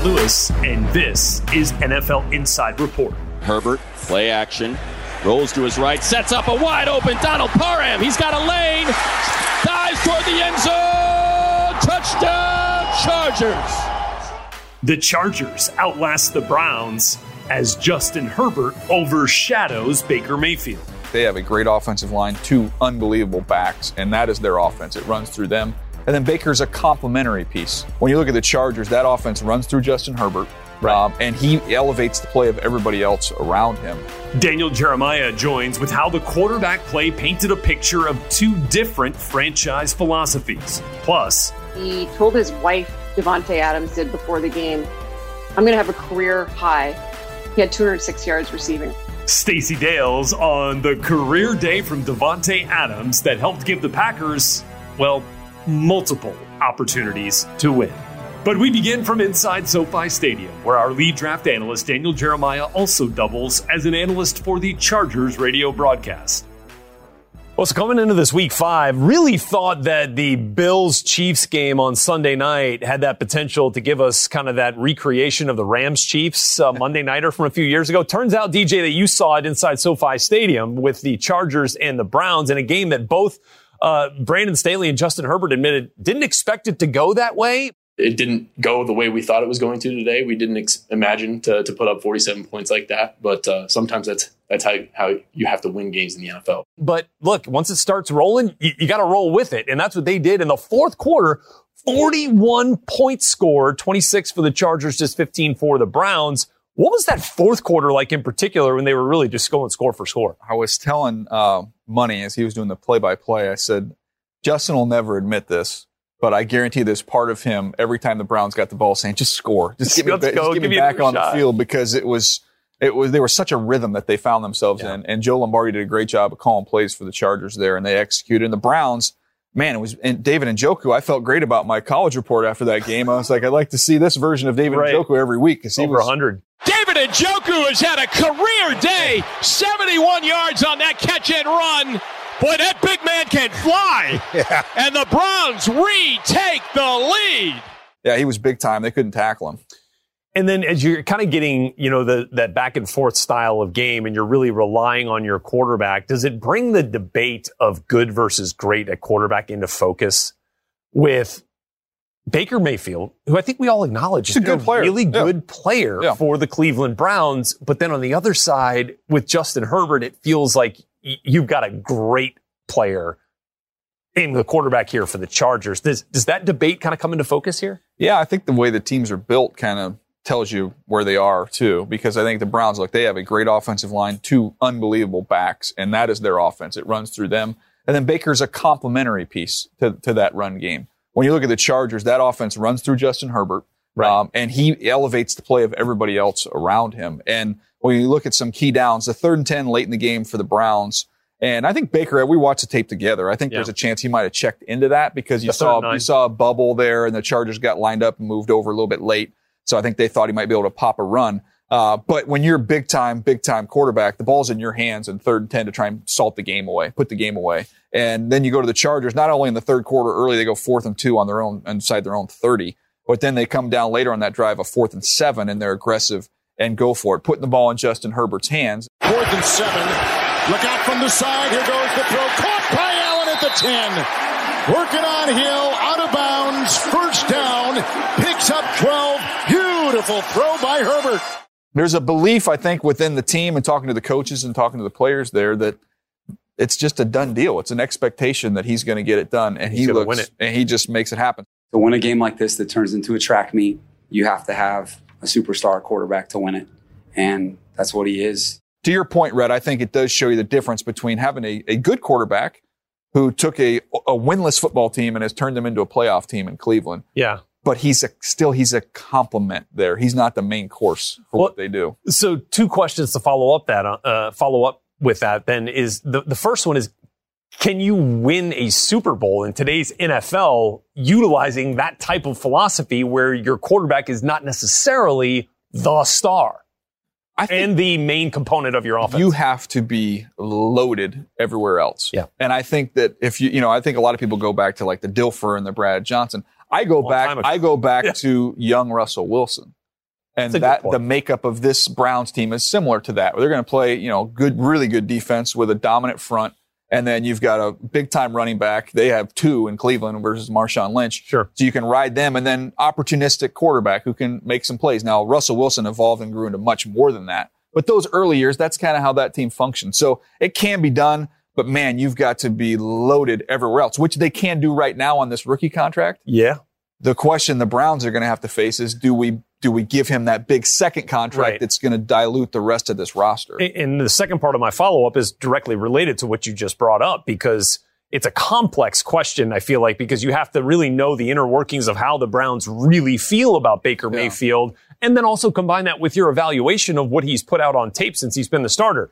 I'm Lewis, and this is NFL Inside Report. Herbert, play action, rolls to his right, sets up a wide open Donald Parham. He's got a lane, dives toward the end zone. Touchdown, Chargers. The Chargers outlast the Browns as Justin Herbert overshadows Baker Mayfield. They have a great offensive line, two unbelievable backs, and that is their offense. It runs through them. And then Baker's a complementary piece. When you look at the Chargers, that offense runs through Justin Herbert, Right. um, and he elevates the play of everybody else around him. Daniel Jeremiah joins with how the quarterback play painted a picture of two different franchise philosophies. Plus, He told his wife, Davante Adams did before the game, I'm going to have a career high. He had 206 yards receiving. Stacey Dales on the career day from Davante Adams that helped give the Packers, well, multiple opportunities to win. But we begin from inside SoFi Stadium, where our lead draft analyst Daniel Jeremiah also doubles as an analyst for the Chargers radio broadcast. Well, so coming into this week five, really thought that the Bills Chiefs game on Sunday night had that potential to give us kind of that recreation of the Rams Chiefs uh, Monday Nighter from a few years ago. Turns out, DJ, that you saw it inside SoFi Stadium with the Chargers and the Browns in a game that both uh, Brandon Staley and Justin Herbert admitted didn't expect it to go that way. it didn't go the way we thought it was going to today. We didn't ex- imagine to, to put up 47 points like that, but uh, sometimes that's that's how how you have to win games in the NFL. But look, once it starts rolling, you, you got to roll with it. And that's what they did in the fourth quarter. 41 points scored, 26 for the Chargers, just 15 for the Browns. What was that fourth quarter like in particular when they were really just going score for score? I was telling uh, Money as he was doing the play-by-play. I said, Justin will never admit this, but I guarantee there's part of him every time the Browns got the ball saying, "Just score, just get me, ba- go, just get give me back on shot." the field," because it was. It was they were such a rhythm that they found themselves in, and Joe Lombardi did a great job of calling plays for the Chargers there, and they executed. And the Browns, man, it was and David Njoku. I felt great about my college report after that game. I was like, I'd like to see this version of David Right. Njoku every week because he Over was 100. David Njoku has had a career day, 71 yards on that catch and run. Boy, that big man can fly. And the Browns retake the lead. yeah he was big time. They couldn't tackle him. And then as you're kind of getting, you know, the, that back and forth style of game and you're really relying on your quarterback, does it bring the debate of good versus great at quarterback into focus with Baker Mayfield, who I think we all acknowledge is a good player. really Yeah. good player Yeah. for the Cleveland Browns. But then on the other side with Justin Herbert, it feels like y- you've got a great player in the quarterback here for the Chargers. Does, does that debate kind of come into focus here? Yeah, I think the way the teams are built kind of tells you where they are too, because I think the Browns, look, they have a great offensive line, two unbelievable backs, and that is their offense. It runs through them. And then Baker's a complementary piece to, to that run game. When you look at the Chargers, that offense runs through Justin Herbert, Right. Um, and he elevates the play of everybody else around him. And when you look at some key downs, the third and 10 late in the game for the Browns, and I think Baker, we watched the tape together. I think yeah. there's a chance he might have checked into that because you the saw, you saw a bubble there and the Chargers got lined up and moved over a little bit late. So I think they thought he might be able to pop a run. Uh, but when you're big time, big time quarterback, the ball's in your hands in third and 10 to try and salt the game away, put the game away. And then you go to the Chargers, not only in the third quarter early, they go fourth and two on their own, inside their own 30, but then they come down later on that drive, a fourth and seven, and they're aggressive and go for it, putting the ball in Justin Herbert's hands. Fourth and seven. Look out from the side. Here goes the throw. Caught by Allen at the 10. Working on Hill, out of bounds, first down, picks up 12. Beautiful throw by Herbert there's a belief, I think, within the team and talking to the coaches and talking to the players there that it's just a done deal. It's an expectation that he's going to get it done, and he's he looks and he just makes it happen. To win a game like this that turns into a track meet, you have to have a superstar quarterback to win it, and that's what he is. To your point, Rhett, I think it does show you the difference between having a, a good quarterback who took a, a winless football team and has turned them into a playoff team in Cleveland. Yeah but he's a, still he's a complement there. He's not the main course for well, what they do. So two questions to follow up that uh, follow up with that then is the the first one is can you win a Super Bowl in today's NFL utilizing that type of philosophy where your quarterback is not necessarily the star? And the main component of your offense. You have to be loaded everywhere else. Yeah. And I think that if you, you know, I think a lot of people go back to like the Dilfer and the Brad Johnson. I go back. I go back yeah. to young Russell Wilson, and that the makeup of this Browns team is similar to that. They're going to play, you know, good, really good defense with a dominant front, and then you've got a big time running back. They have two in Cleveland versus Marshawn Lynch. Sure. So you can ride them, and then opportunistic quarterback who can make some plays. Now Russell Wilson evolved and grew into much more than that. But those early years, that's kind of how that team functions. So it can be done. But man, you've got to be loaded everywhere else, which they can do right now on this rookie contract. Yeah. The question the Browns are going to have to face is do we do we give him that big second contract right. that's going to dilute the rest of this roster? And the second part of my follow up is directly related to what you just brought up because it's a complex question, I feel like, because you have to really know the inner workings of how the Browns really feel about Baker yeah. Mayfield, and then also combine that with your evaluation of what he's put out on tape since he's been the starter.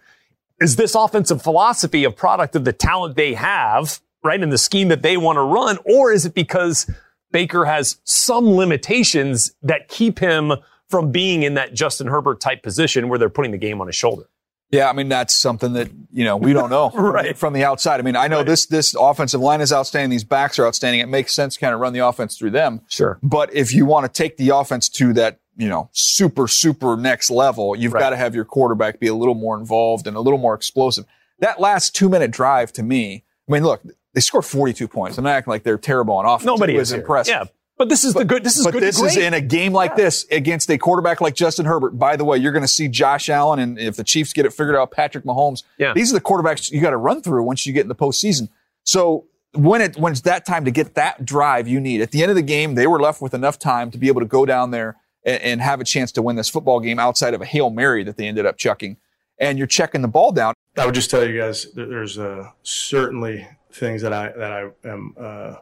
Is this offensive philosophy a product of the talent they have, right, and the scheme that they want to run, or is it because Baker has some limitations that keep him from being in that Justin Herbert type position where they're putting the game on his shoulder. Yeah, I mean that's something that you know we don't know right. from the outside. I mean, I know right. this this offensive line is outstanding. These backs are outstanding. It makes sense to kind of run the offense through them. Sure. But if you want to take the offense to that you know super super next level, you've right. got to have your quarterback be a little more involved and a little more explosive. That last two minute drive to me, I mean, look, they scored 42 points. I'm not acting like they're terrible on offense. Nobody was impressed. Yeah. But this is but, the good. This is but good. this is in a game like yeah. this against a quarterback like Justin Herbert. By the way, you're going to see Josh Allen, and if the Chiefs get it figured out, Patrick Mahomes. Yeah. These are the quarterbacks you got to run through once you get in the postseason. So when it when it's that time to get that drive you need at the end of the game, they were left with enough time to be able to go down there and, and have a chance to win this football game outside of a hail mary that they ended up chucking. And you're checking the ball down. I would just tell you guys there's uh, certainly things that I that I am uh,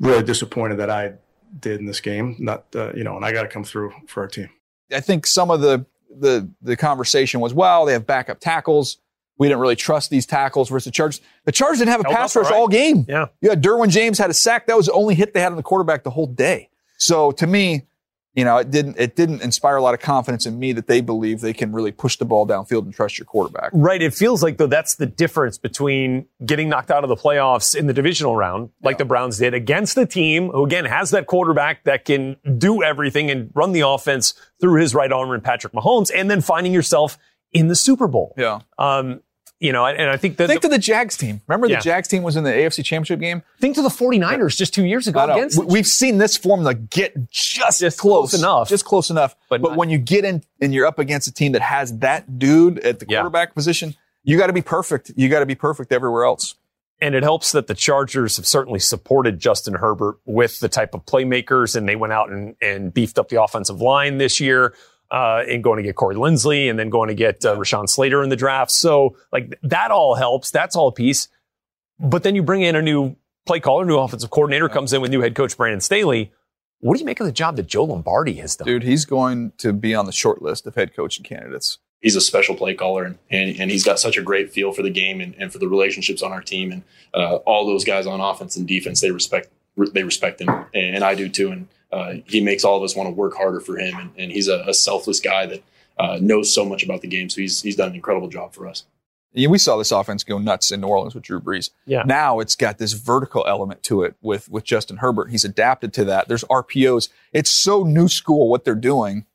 really disappointed that I did in this game. Not uh, you know, and I got to come through for our team. I think some of the the the conversation was, well, they have backup tackles. We didn't really trust these tackles versus the Chargers. The Chargers didn't have a pass rush right. all game. Yeah, yeah. Derwin James had a sack. That was the only hit they had on the quarterback the whole day. So to me, you know, it didn't it didn't inspire a lot of confidence in me that they believe they can really push the ball downfield and trust your quarterback. Right. It feels like though that's the difference between getting knocked out of the playoffs in the divisional round, like yeah. the Browns did, against the team who again has that quarterback that can do everything and run the offense through his right arm and Patrick Mahomes, and then finding yourself in the Super Bowl. Yeah. Um, you know, and I think that. Think the, to the Jags team. Remember yeah. the Jags team was in the AFC Championship game? Think to the 49ers just two years ago against. We've seen this formula get just, just close, close, enough. Just close enough. But, but when you get in and you're up against a team that has that dude at the quarterback yeah. position, you got to be perfect. You got to be perfect everywhere else. And it helps that the Chargers have certainly supported Justin Herbert with the type of playmakers, and they went out and, and beefed up the offensive line this year uh, and going to get Corey Linsley and then going to get uh, Rashawn Slater in the draft. So like that all helps. That's all a piece. But then you bring in a new play caller, new offensive coordinator comes in with new head coach Brandon Staley. What do you make of the job that Joe Lombardi has done? Dude, he's going to be on the short list of head coaching candidates. He's a special play caller, and, and, and he's got such a great feel for the game and, and for the relationships on our team. And uh, all those guys on offense and defense, they respect they respect him, and I do too. And uh, he makes all of us want to work harder for him. And, and he's a, a, selfless guy that uh, knows so much about the game. So he's he's done an incredible job for us. Yeah, we saw this offense go nuts in New Orleans with Drew Brees. Yeah. Now it's got this vertical element to it with with Justin Herbert. He's adapted to that. There's RPOs. It's so new school what they're doing.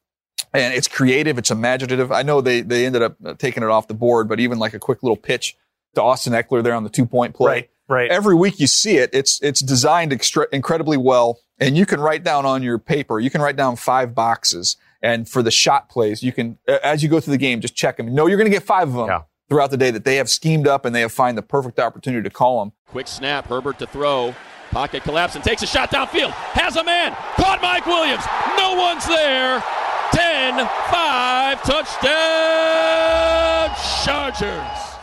And it's creative, it's imaginative. I know they they ended up uh, taking it off the board, but even like a quick little pitch to Austin Ekeler there on the two point play. Right, right. Every week you see it. It's it's designed extra, incredibly well, and you can write down on your paper. You can write down five boxes, and for the shot plays, you can as you go through the game, just check them. No, you're going to get five of them. Yeah throughout the day that they have schemed up and they have find the perfect opportunity to call them. Quick snap, Herbert to throw. Pocket collapse and takes a shot downfield. Has a man. Caught Mike Williams. No one's there. 10 5 touchdown Chargers.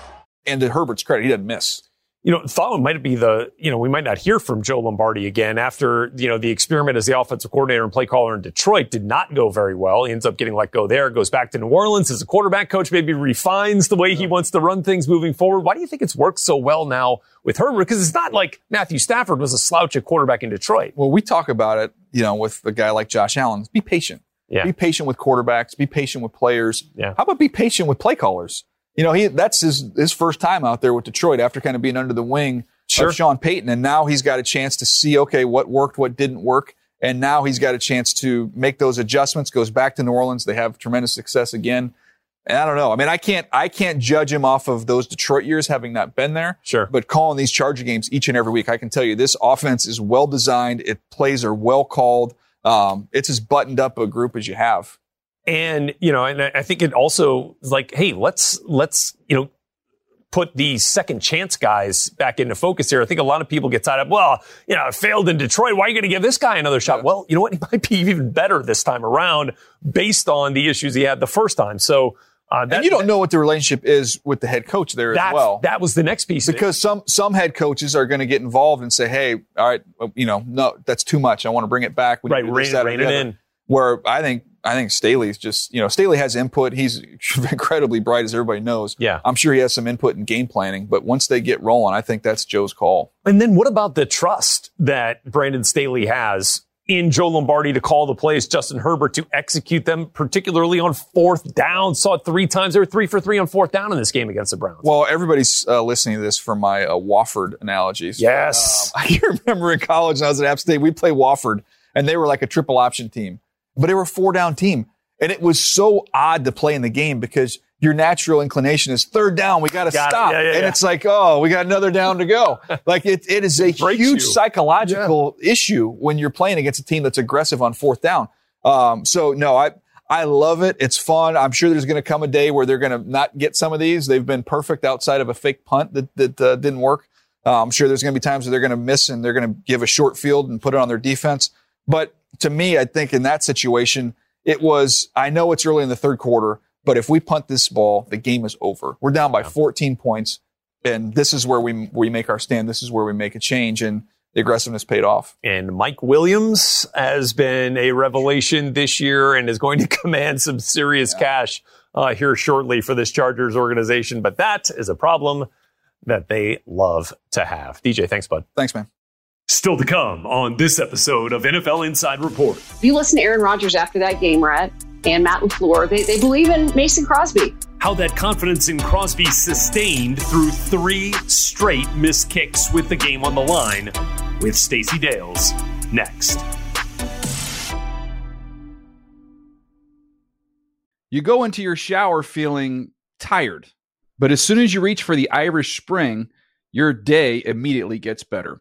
And to Herbert's credit, he didn't miss you know, thought might be the, you know, we might not hear from Joe Lombardi again after, you know, the experiment as the offensive coordinator and play caller in Detroit did not go very well. He ends up getting let go there, goes back to New Orleans as a quarterback coach, maybe refines the way he wants to run things moving forward. Why do you think it's worked so well now with Herbert? Because it's not like Matthew Stafford was a slouch at quarterback in Detroit. Well, we talk about it, you know, with a guy like Josh Allen. Be patient. Yeah. Be patient with quarterbacks. Be patient with players. Yeah. How about be patient with play callers? You know, he that's his his first time out there with Detroit after kind of being under the wing sure. of Sean Payton. And now he's got a chance to see, okay, what worked, what didn't work. And now he's got a chance to make those adjustments, goes back to New Orleans. They have tremendous success again. And I don't know. I mean, I can't, I can't judge him off of those Detroit years having not been there. Sure. But calling these Charger games each and every week, I can tell you this offense is well designed. It plays are well called. Um, it's as buttoned up a group as you have. And, you know, and I think it also is like, hey, let's, let's, you know, put these second chance guys back into focus here. I think a lot of people get tied up. Well, you know, failed in Detroit. Why are you going to give this guy another shot? Well, you know what? He might be even better this time around based on the issues he had the first time. So, uh, that, and you don't know what the relationship is with the head coach there as well. That was the next piece. Because some some head coaches are going to get involved and say, "Hey, all right, you know, no, that's too much. I want to bring it back." We right, rein, rein it in. Where I think I think Staley's just, you know, Staley has input. He's incredibly bright, as everybody knows. Yeah. I'm sure he has some input in game planning, but once they get rolling, I think that's Joe's call. And then what about the trust that Brandon Staley has in Joe Lombardi to call the plays, Justin Herbert to execute them, particularly on fourth down? Saw it three times. They were three for three on fourth down in this game against the Browns. Well, everybody's uh, listening to this from my uh, Wofford analogies. Yes. Uh, I remember in college when I was at App State, we play Wofford, and they were like a triple option team but they were a four down team. And it was so odd to play in the game because your natural inclination is third down, we got to stop. Yeah, yeah, and yeah. it's like, oh, we got another down to go. like it, it is a It huge you. psychological issue when you're playing against a team that's aggressive on fourth down. Um, so no, I, I love it. It's fun. I'm sure there's going to come a day where they're going to not get some of these. They've been perfect outside of a fake punt that, that uh, didn't work. Uh, I'm sure there's going to be times where they're going to miss and they're going to give a short field and put it on their defense. But to me, I think in that situation, it was, I know it's early in the third quarter, but if we punt this ball, the game is over. We're down by 14 points. And this is where we, we make our stand. This is where we make a change. And the aggressiveness paid off. And Mike Williams has been a revelation this year and is going to command some serious cash uh, here shortly for this Chargers organization. But that is a problem that they love to have. DJ, thanks, bud. Thanks, man. Still to come on this episode of NFL Inside Report. If you listen to Aaron Rodgers after that game, Rhett, and Matt LaFleur, they, they believe in Mason Crosby. How that confidence in Crosby sustained through three straight missed kicks with the game on the line with Stacey Dales next. You go into your shower feeling tired, but as soon as you reach for the Irish Spring, your day immediately gets better.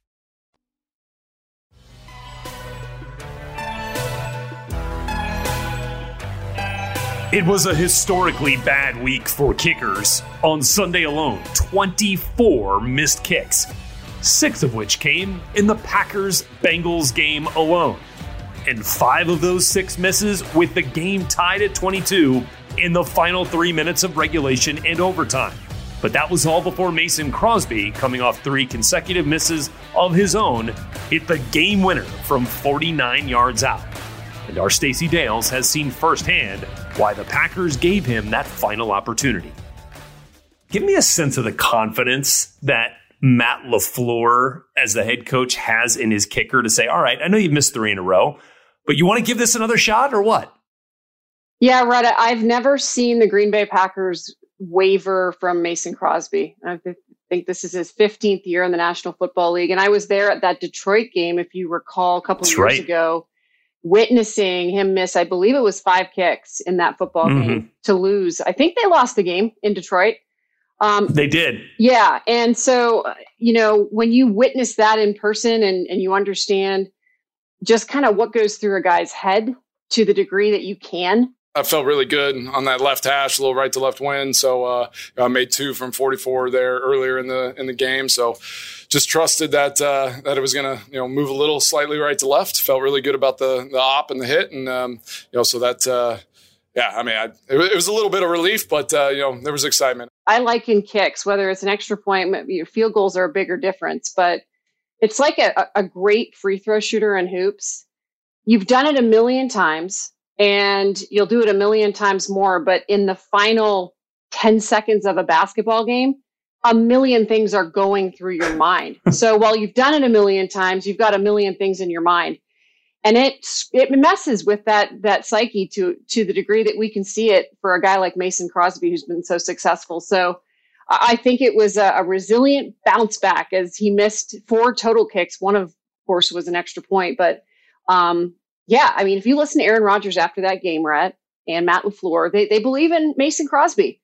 It was a historically bad week for kickers. On Sunday alone, 24 missed kicks, six of which came in the Packers Bengals game alone. And five of those six misses with the game tied at 22 in the final three minutes of regulation and overtime. But that was all before Mason Crosby, coming off three consecutive misses of his own, hit the game winner from 49 yards out. And our Stacey Dales has seen firsthand why the Packers gave him that final opportunity. Give me a sense of the confidence that Matt LaFleur, as the head coach, has in his kicker to say, All right, I know you've missed three in a row, but you want to give this another shot or what? Yeah, Retta, I've never seen the Green Bay Packers waiver from Mason Crosby. I think this is his 15th year in the National Football League. And I was there at that Detroit game, if you recall, a couple That's years right. ago, witnessing him miss, I believe it was five kicks in that football Mhm. game to lose. I think they lost the game in Detroit. Um, They did. yeah. And so, uh, you know, when you witness that in person and, and you understand just kind of what goes through a guy's head to the degree that you can, I felt really good on that left hash, a little right to left win. So uh, I made two from 44 there earlier in the in the game. So just trusted that uh, that it was going to you know move a little slightly right to left. Felt really good about the the op and the hit, and um, you know so that uh, yeah, I mean I, it, it was a little bit of relief, but uh, you know there was excitement. I like in kicks, whether it's an extra point, your field goals are a bigger difference, but it's like a, a great free throw shooter in hoops. You've done it a million times and you'll do it a million times more, but in the final 10 seconds of a basketball game, a million things are going through your mind. so while you've done it a million times, you've got a million things in your mind. And it it messes with that that psyche to to the degree that we can see it for a guy like Mason Crosby who's been so successful. So I think it was a, a resilient bounce back as he missed four total kicks. One, of course, was an extra point. But um, yeah, I mean, if you listen to Aaron Rodgers after that game, Rhett, and Matt LaFleur, they, they believe in Mason Crosby.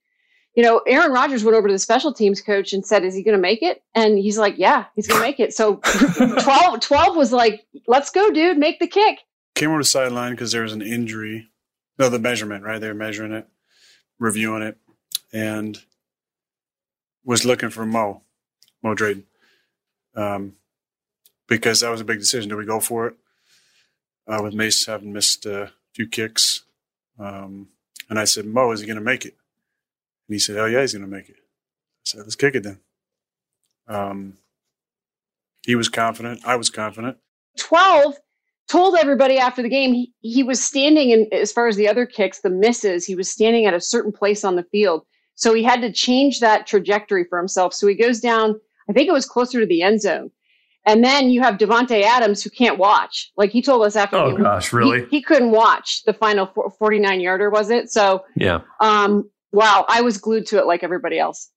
You know, Aaron Rodgers went over to the special teams coach and said, Is he going to make it? And he's like, Yeah, he's going to make it. So 12, 12 was like, Let's go, dude, make the kick. came over the sideline because there was an injury. No, the measurement, right? They were measuring it, reviewing it, and was looking for Mo, Mo Drayton. Um, because that was a big decision. Do we go for it? Uh, with Mace having missed a few kicks. Um, and I said, Mo, is he going to make it? And he said, Oh, yeah, he's going to make it. I said, Let's kick it then. Um, he was confident. I was confident. 12 told everybody after the game he, he was standing in as far as the other kicks the misses he was standing at a certain place on the field so he had to change that trajectory for himself so he goes down i think it was closer to the end zone and then you have davante adams who can't watch like he told us after the Oh, game, gosh, he- really? he, couldn't watch the final 49 yarder was it so Yeah. um wow i was glued to it like everybody else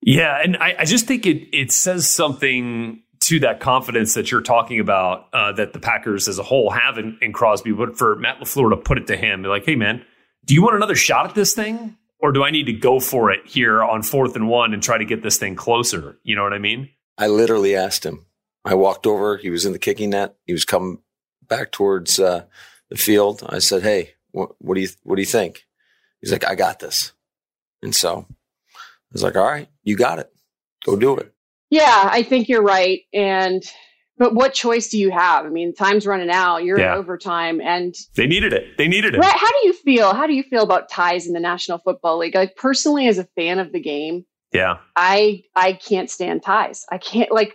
Yeah, and I, I just think it it says something to that confidence that you're talking about uh, that the Packers as a whole have in, in Crosby. But for Matt LaFleur to put it to him, be like, "Hey, man, do you want another shot at this thing, or do I need to go for it here on fourth and one and try to get this thing closer?" You know what I mean? I literally asked him. I walked over. He was in the kicking net. He was coming back towards uh, the field. I said, "Hey, what, what do you what do you think?" He's like, "I got this." And so I was like, "All right, you got it. Go do it." Yeah, I think you're right. And but what choice do you have? I mean, time's running out. You're Yeah. in overtime, and They needed it. They needed it. Right, how do you feel? How do you feel about ties in the National Football League? Like personally, as a fan of the game, Yeah. I I can't stand ties. I can't like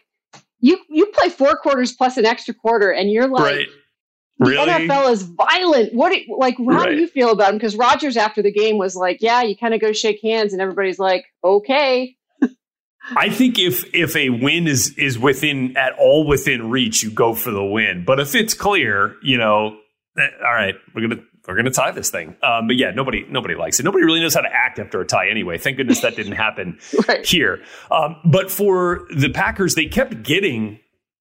you you play four quarters plus an extra quarter, and you're like. right. The Really? NFL is violent. What, it, like, how Right. do you feel about him? Because Rodgers after the game was like, "Yeah, you kind of go shake hands," and everybody's like, "Okay." I think if if a win is is within at all within reach, you go for the win. But if it's clear, you know, eh, all right, we're gonna we're gonna tie this thing. Um, but yeah, nobody nobody likes it. Nobody really knows how to act after a tie anyway. Thank goodness that didn't happen here. Um, but for the Packers, they kept getting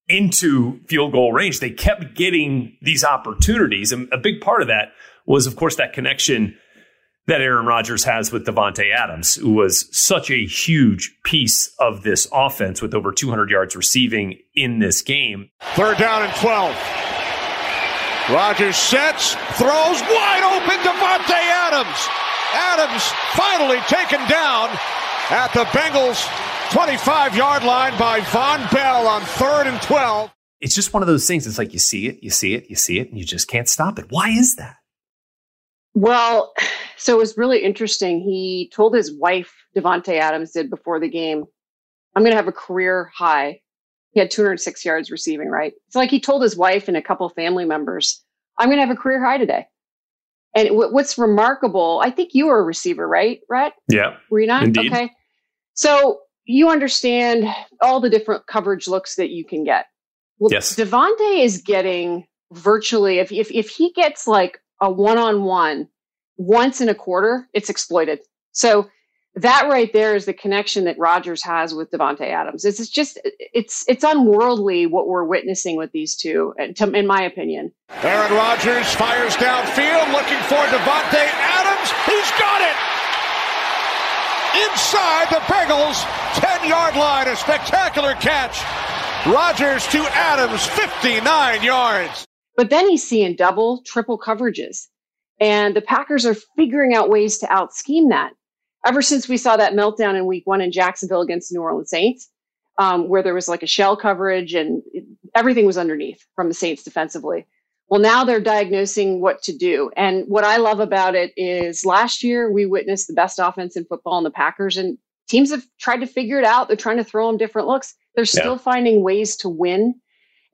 into field goal range. They kept getting these opportunities, and a big part of that was, of course, that connection that Aaron Rodgers has with Davante Adams, who was such a huge piece of this offense with over 200 yards receiving in this game. Third down and 12. Rodgers sets, throws wide open Davante Adams. Adams finally taken down at the Bengals 25 yard line by Vonn Bell on third and 12. It's just one of those things. It's like you see it, you see it, you see it, and you just can't stop it. Why is that? Well, so it was really interesting. He told his wife, Davante Adams, did before the game, "I'm going to have a career high." He had 206 yards receiving. Right? It's like he told his wife and a couple family members, "I'm going to have a career high today." And w- what's remarkable, I think you were a receiver, right, Rhett? Yeah. Were you not? Indeed. Okay. So you understand all the different coverage looks that you can get. Well, Yes. Davante is getting virtually, if, if, if he gets like a one on one once in a quarter, it's exploited. So that right there is the connection that Rodgers has with Davante Adams. It's just, it's, it's unworldly what we're witnessing with these two, in my opinion. Aaron Rodgers fires downfield looking for Davante Adams. He's got it! Inside the Bengals 10 yard line, a spectacular catch. Rodgers to Adams, 59 yards. But then he's seeing double, triple coverages. And the Packers are figuring out ways to out scheme that. Ever since we saw that meltdown in week one in Jacksonville against the New Orleans Saints, um, where there was like a shell coverage and everything was underneath from the Saints defensively. Well, now they're diagnosing what to do. And what I love about it is last year we witnessed the best offense in football in the Packers, and teams have tried to figure it out. They're trying to throw them different looks. They're Yeah. still finding ways to win.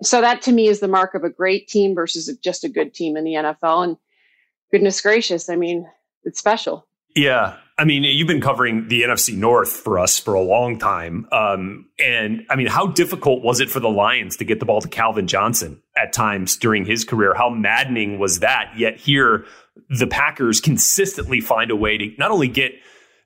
So that to me is the mark of a great team versus just a good team in the NFL. And goodness gracious, I mean, it's special. Yeah. I mean, you've been covering the NFC North for us for a long time. Um, and I mean, how difficult was it for the Lions to get the ball to Calvin Johnson at times during his career? How maddening was that? Yet here, the Packers consistently find a way to not only get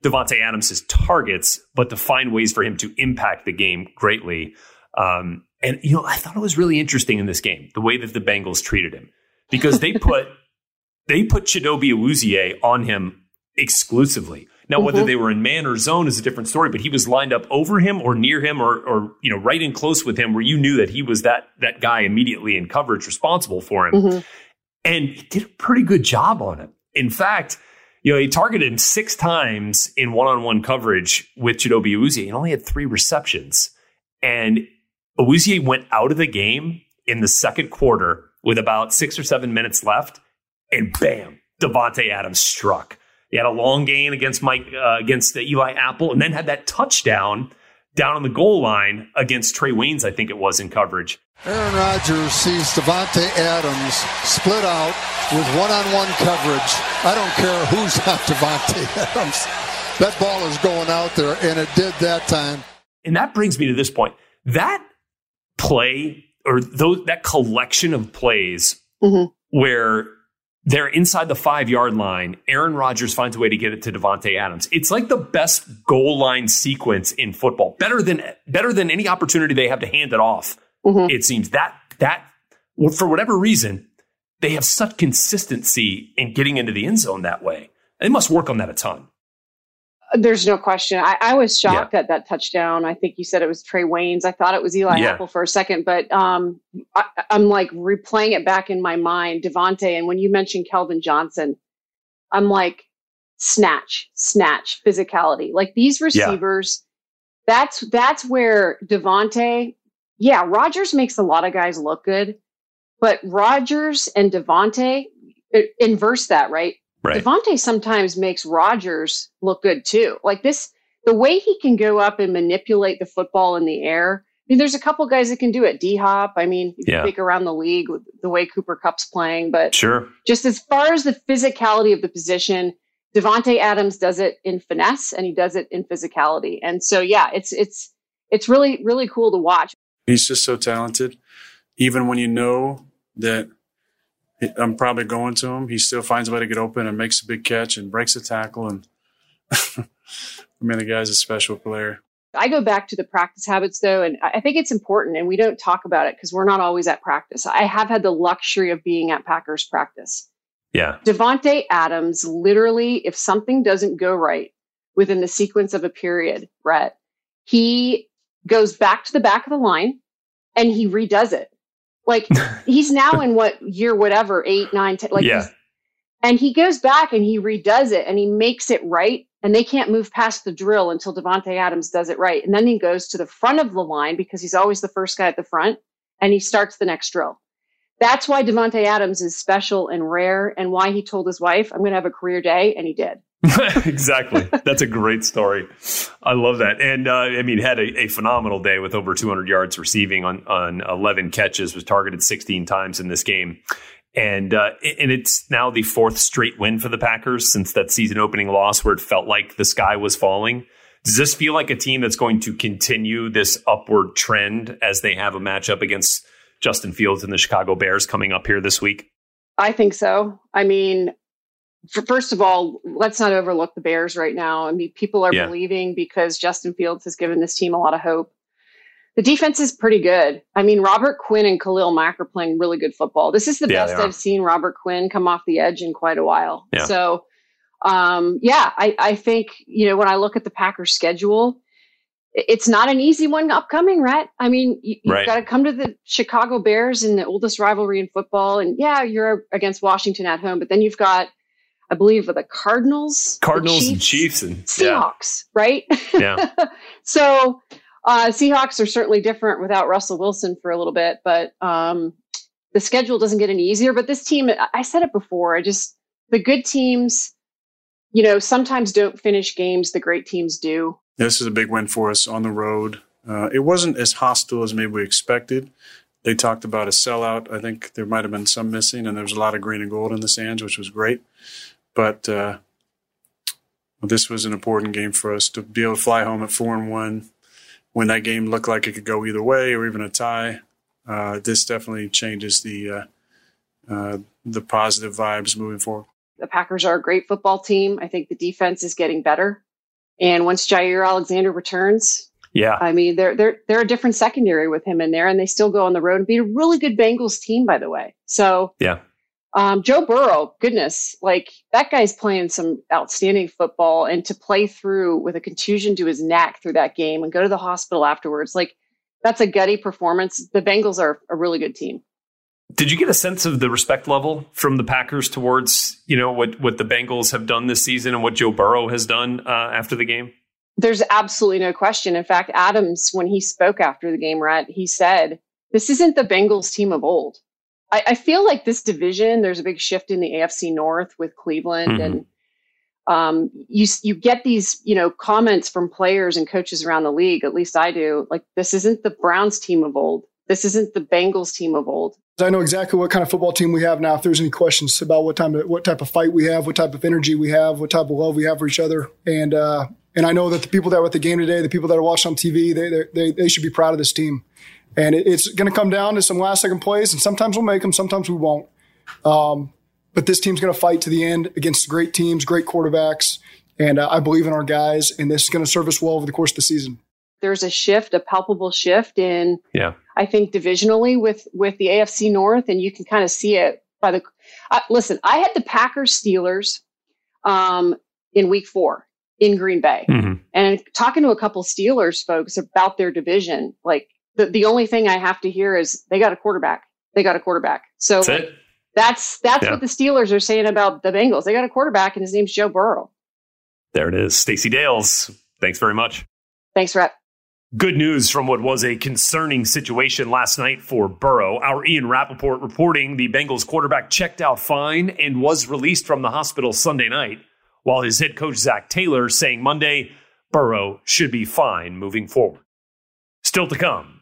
Davante Adams' targets, but to find ways for him to impact the game greatly. Um, and, you know, I thought it was really interesting in this game, the way that the Bengals treated him, because they put they put Chidobe Awuzie on him exclusively. Now, whether Mhm. they were in man or zone is a different story, but he was lined up over him or near him or, or you know, right in close with him where you knew that he was that, that guy immediately in coverage responsible for him. Mhm. And he did a pretty good job on it. In fact, you know, he targeted him six times in one-on-one coverage with Chidobe Awuzie and only had three receptions. And Awuzie went out of the game in the second quarter with about six or seven minutes left, and bam, Davante Adams struck. He had a long gain against Mike uh, against Eli Apple, and then had that touchdown down on the goal line against Trae Waynes, I think it was in coverage. Aaron Rodgers sees Davante Adams split out with one-on-one coverage. I don't care who's on Davante Adams. That ball is going out there, and it did that time. And that brings me to this point. That play or those that collection of plays mm-hmm. where they're inside the five yard line, Aaron Rodgers finds a way to get it to Davante Adams. It's like the best goal line sequence in football. Better than better than any opportunity they have to hand it off. Mm-hmm. It seems that that for whatever reason, they have such consistency in getting into the end zone that way. They must work on that a ton. There's no question. I, I was shocked at that touchdown. I think you said it was Trae Waynes. I thought it was Eli Yeah. Apple for a second, but um, I, I'm like replaying it back in my mind, Davante. And when you mentioned Calvin Johnson, I'm like, snatch, snatch, physicality. Like these Yeah. receivers, that's that's where Davante. yeah, Rodgers makes a lot of guys look good, but Rodgers and Davante uh, inverse that, right? Right. Davante sometimes makes Rodgers look good too. Like this, the way he can go up and manipulate the football in the air. I mean, there's a couple guys that can do it. D Hop. I mean, you Yeah. think around the league with the way Cooper Kupp's playing, but Sure. just as far as the physicality of the position, Davante Adams does it in finesse and he does it in physicality. And so, yeah, it's it's it's really really cool to watch. He's just so talented. Even when you know that I'm probably going to him, he still finds a way to get open and makes a big catch and breaks a tackle. And I mean, the guy's a special player. I go back to the practice habits though, and I I think it's important, and we don't talk about it because we're not always at practice. I have had the luxury of being at Packers practice. Yeah. Davante Adams, literally, if something doesn't go right within the sequence of a period, Brett, he goes back to the back of the line and he redoes it. Like he's now in what year, whatever, eight, nine, ten, like, yeah. and he goes back and he redoes it and he makes it right. And they can't move past the drill until Davante Adams does it right. And then he goes to the front of the line because he's always the first guy at the front and he starts the next drill. That's why Davante Adams is special and rare and why he told his wife, I'm going to have a career day. And he did. exactly. That's a great story. I love that. And uh, I mean, had a, a phenomenal day with over 200 yards receiving on on 11 catches. Was targeted 16 times in this game, and uh, and it's now the fourth straight win for the Packers since that season opening loss where it felt like the sky was falling. Does this feel like a team that's going to continue this upward trend as they have a matchup against Justin Fields and the Chicago Bears coming up here this week? I think so. I mean, first of all, let's not overlook the Bears right now. I mean, people are Yeah. believing because Justin Fields has given this team a lot of hope. The defense is pretty good. I mean, Robert Quinn and Khalil Mack are playing really good football. This is the Yeah, best. I've seen Robert Quinn come off the edge in quite a while. Yeah. So, um, yeah, I, I think, you know, when I look at the Packers schedule, it's not an easy one upcoming, right? I mean, you, you've Right. got to come to the Chicago Bears in the oldest rivalry in football. And yeah, you're against Washington at home, but then you've got, I believe, with the Cardinals, the Cardinals and Chiefs, Chiefs and yeah, Seahawks, right? yeah. so uh, Seahawks are certainly different without Russell Wilson for a little bit, but um, the schedule doesn't get any easier. But this team, I- I said it before, I just the good teams, you know, sometimes don't finish games. The great teams do. This is a big win for us on the road. Uh, it wasn't as hostile as maybe we expected. They talked about a sellout. I think there might have been some missing, and there was a lot of green and gold in the stands, which was great. But uh, this was an important game for us to be able to fly home at four and one. When that game looked like it could go either way or even a tie, uh, this definitely changes the uh, uh, the positive vibes moving forward. The Packers are a great football team. I think the defense is getting better. And once Jaire Alexander returns, Yeah. I mean, they're they're they're a different secondary with him in there, and they still go on the road and beat a really good Bengals team, by the way. So Yeah. Um, Joe Burrow, goodness, like that guy's playing some outstanding football, and to play through with a contusion to his neck through that game and go to the hospital afterwards, like that's a gutty performance. The Bengals are a really good team. Did you get a sense of the respect level from the Packers towards you know what what the Bengals have done this season and what Joe Burrow has done uh, after the game? There's absolutely no question. In fact, Adams, when he spoke after the game, Rhett, he said, This isn't the Bengals team of old. I, I feel like this division, there's a big shift in the AFC North with Cleveland Mhm. and um, you you get these you know comments from players and coaches around the league. At least I do. Like this isn't the Browns team of old. This isn't the Bengals team of old. I know exactly what kind of football team we have now. If there's any questions about what time, what type of fight we have, what type of energy we have, what type of love we have for each other, and uh, and I know that the people that were at the game today, the people that are watching on TV, they they they, they should be proud of this team. And it, it's going to come down to some last second plays, and sometimes we'll make them, sometimes we won't. Um, but this team's going to fight to the end against great teams, great quarterbacks, and uh, I believe in our guys, and this is going to serve us well over the course of the season. There's a shift, a palpable shift in Yeah. I think divisionally with with the AFC North, and you can kind of see it by the. Uh, listen, I had the Packers Steelers um, in Week Four in Green Bay, and talking to a couple Steelers folks about their division, like the the only thing I have to hear is they got a quarterback. They got a quarterback. So That's it. that's that's Yeah. what the Steelers are saying about the Bengals. They got a quarterback, and his name's Joe Burrow. There it is. Stacey Dales. Thanks very much. Thanks, Rhett. Good news from what was a concerning situation last night for Burrow. Our Ian Rapoport reporting the Bengals quarterback checked out fine and was released from the hospital Sunday night, while his head coach Zac Taylor saying Monday Burrow should be fine moving forward. Still to come,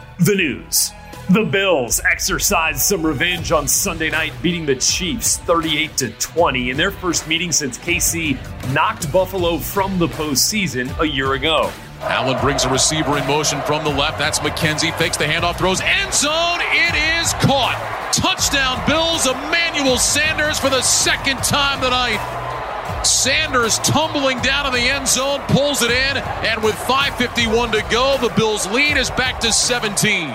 the news. The Bills exercised some revenge on Sunday night, beating the Chiefs 38 to 20 in their first meeting since KC knocked Buffalo from the postseason a year ago. Allen brings a receiver in motion from the left. That's McKenzie. Fakes the handoff, throws end zone. It is caught. Touchdown, Bills. Emmanuel Sanders for the second time tonight. Sanders tumbling down in the end zone, pulls it in, and with 5.51 to go, the Bills' lead is back to 17.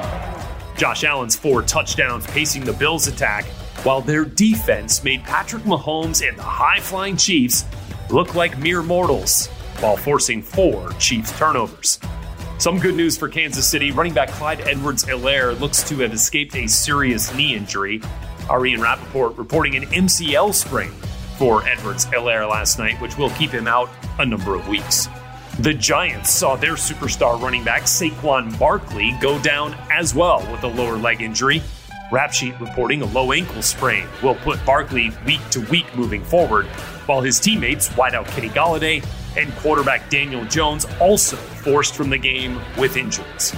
Josh Allen's four touchdowns pacing the Bills' attack, while their defense made Patrick Mahomes and the high flying Chiefs look like mere mortals while forcing four Chiefs turnovers. Some good news for Kansas City. Running back Clyde Edwards Helaire looks to have escaped a serious knee injury. Our Ian Rapoport reporting an MCL sprain for Edwards Helaire last night, which will keep him out a number of weeks. The Giants saw their superstar running back Saquon Barkley go down as well with a lower leg injury. Rap Sheet reporting a low ankle sprain will put Barkley week to week moving forward, while his teammates, wideout Kenny Golladay and quarterback Daniel Jones, also forced from the game with injuries.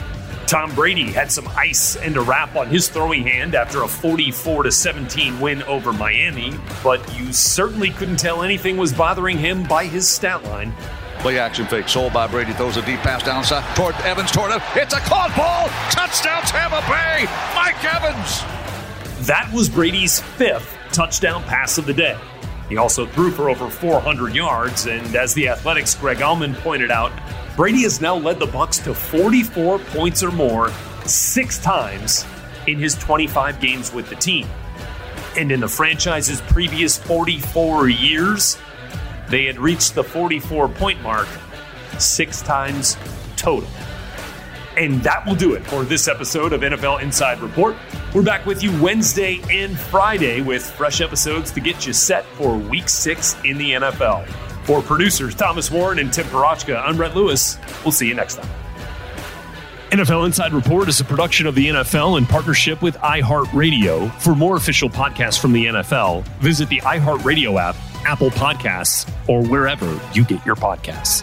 Tom Brady had some ice and a wrap on his throwing hand after a 44 17 win over Miami, but you certainly couldn't tell anything was bothering him by his stat line. Play action fake. Sold by Brady. Throws a deep pass downside toward Evans. Toward him. It's a caught ball. Touchdown Tampa Bay. Mike Evans. That was Brady's fifth touchdown pass of the day. He also threw for over 400 yards, and as the Athletic's Greg Auman pointed out, Brady has now led the Bucs to 44 points or more six times in his 25 games with the team. And in the franchise's previous 44 years, they had reached the 44 point mark six times total. And that will do it for this episode of NFL Inside Report. We're back with you Wednesday and Friday with fresh episodes to get you set for week six in the NFL. For producers Thomas Warren and Tim Parachka, I'm Brett Lewis. We'll see you next time. NFL Inside Report is a production of the NFL in partnership with iHeartRadio. For more official podcasts from the NFL, visit the iHeartRadio app, Apple Podcasts, or wherever you get your podcasts.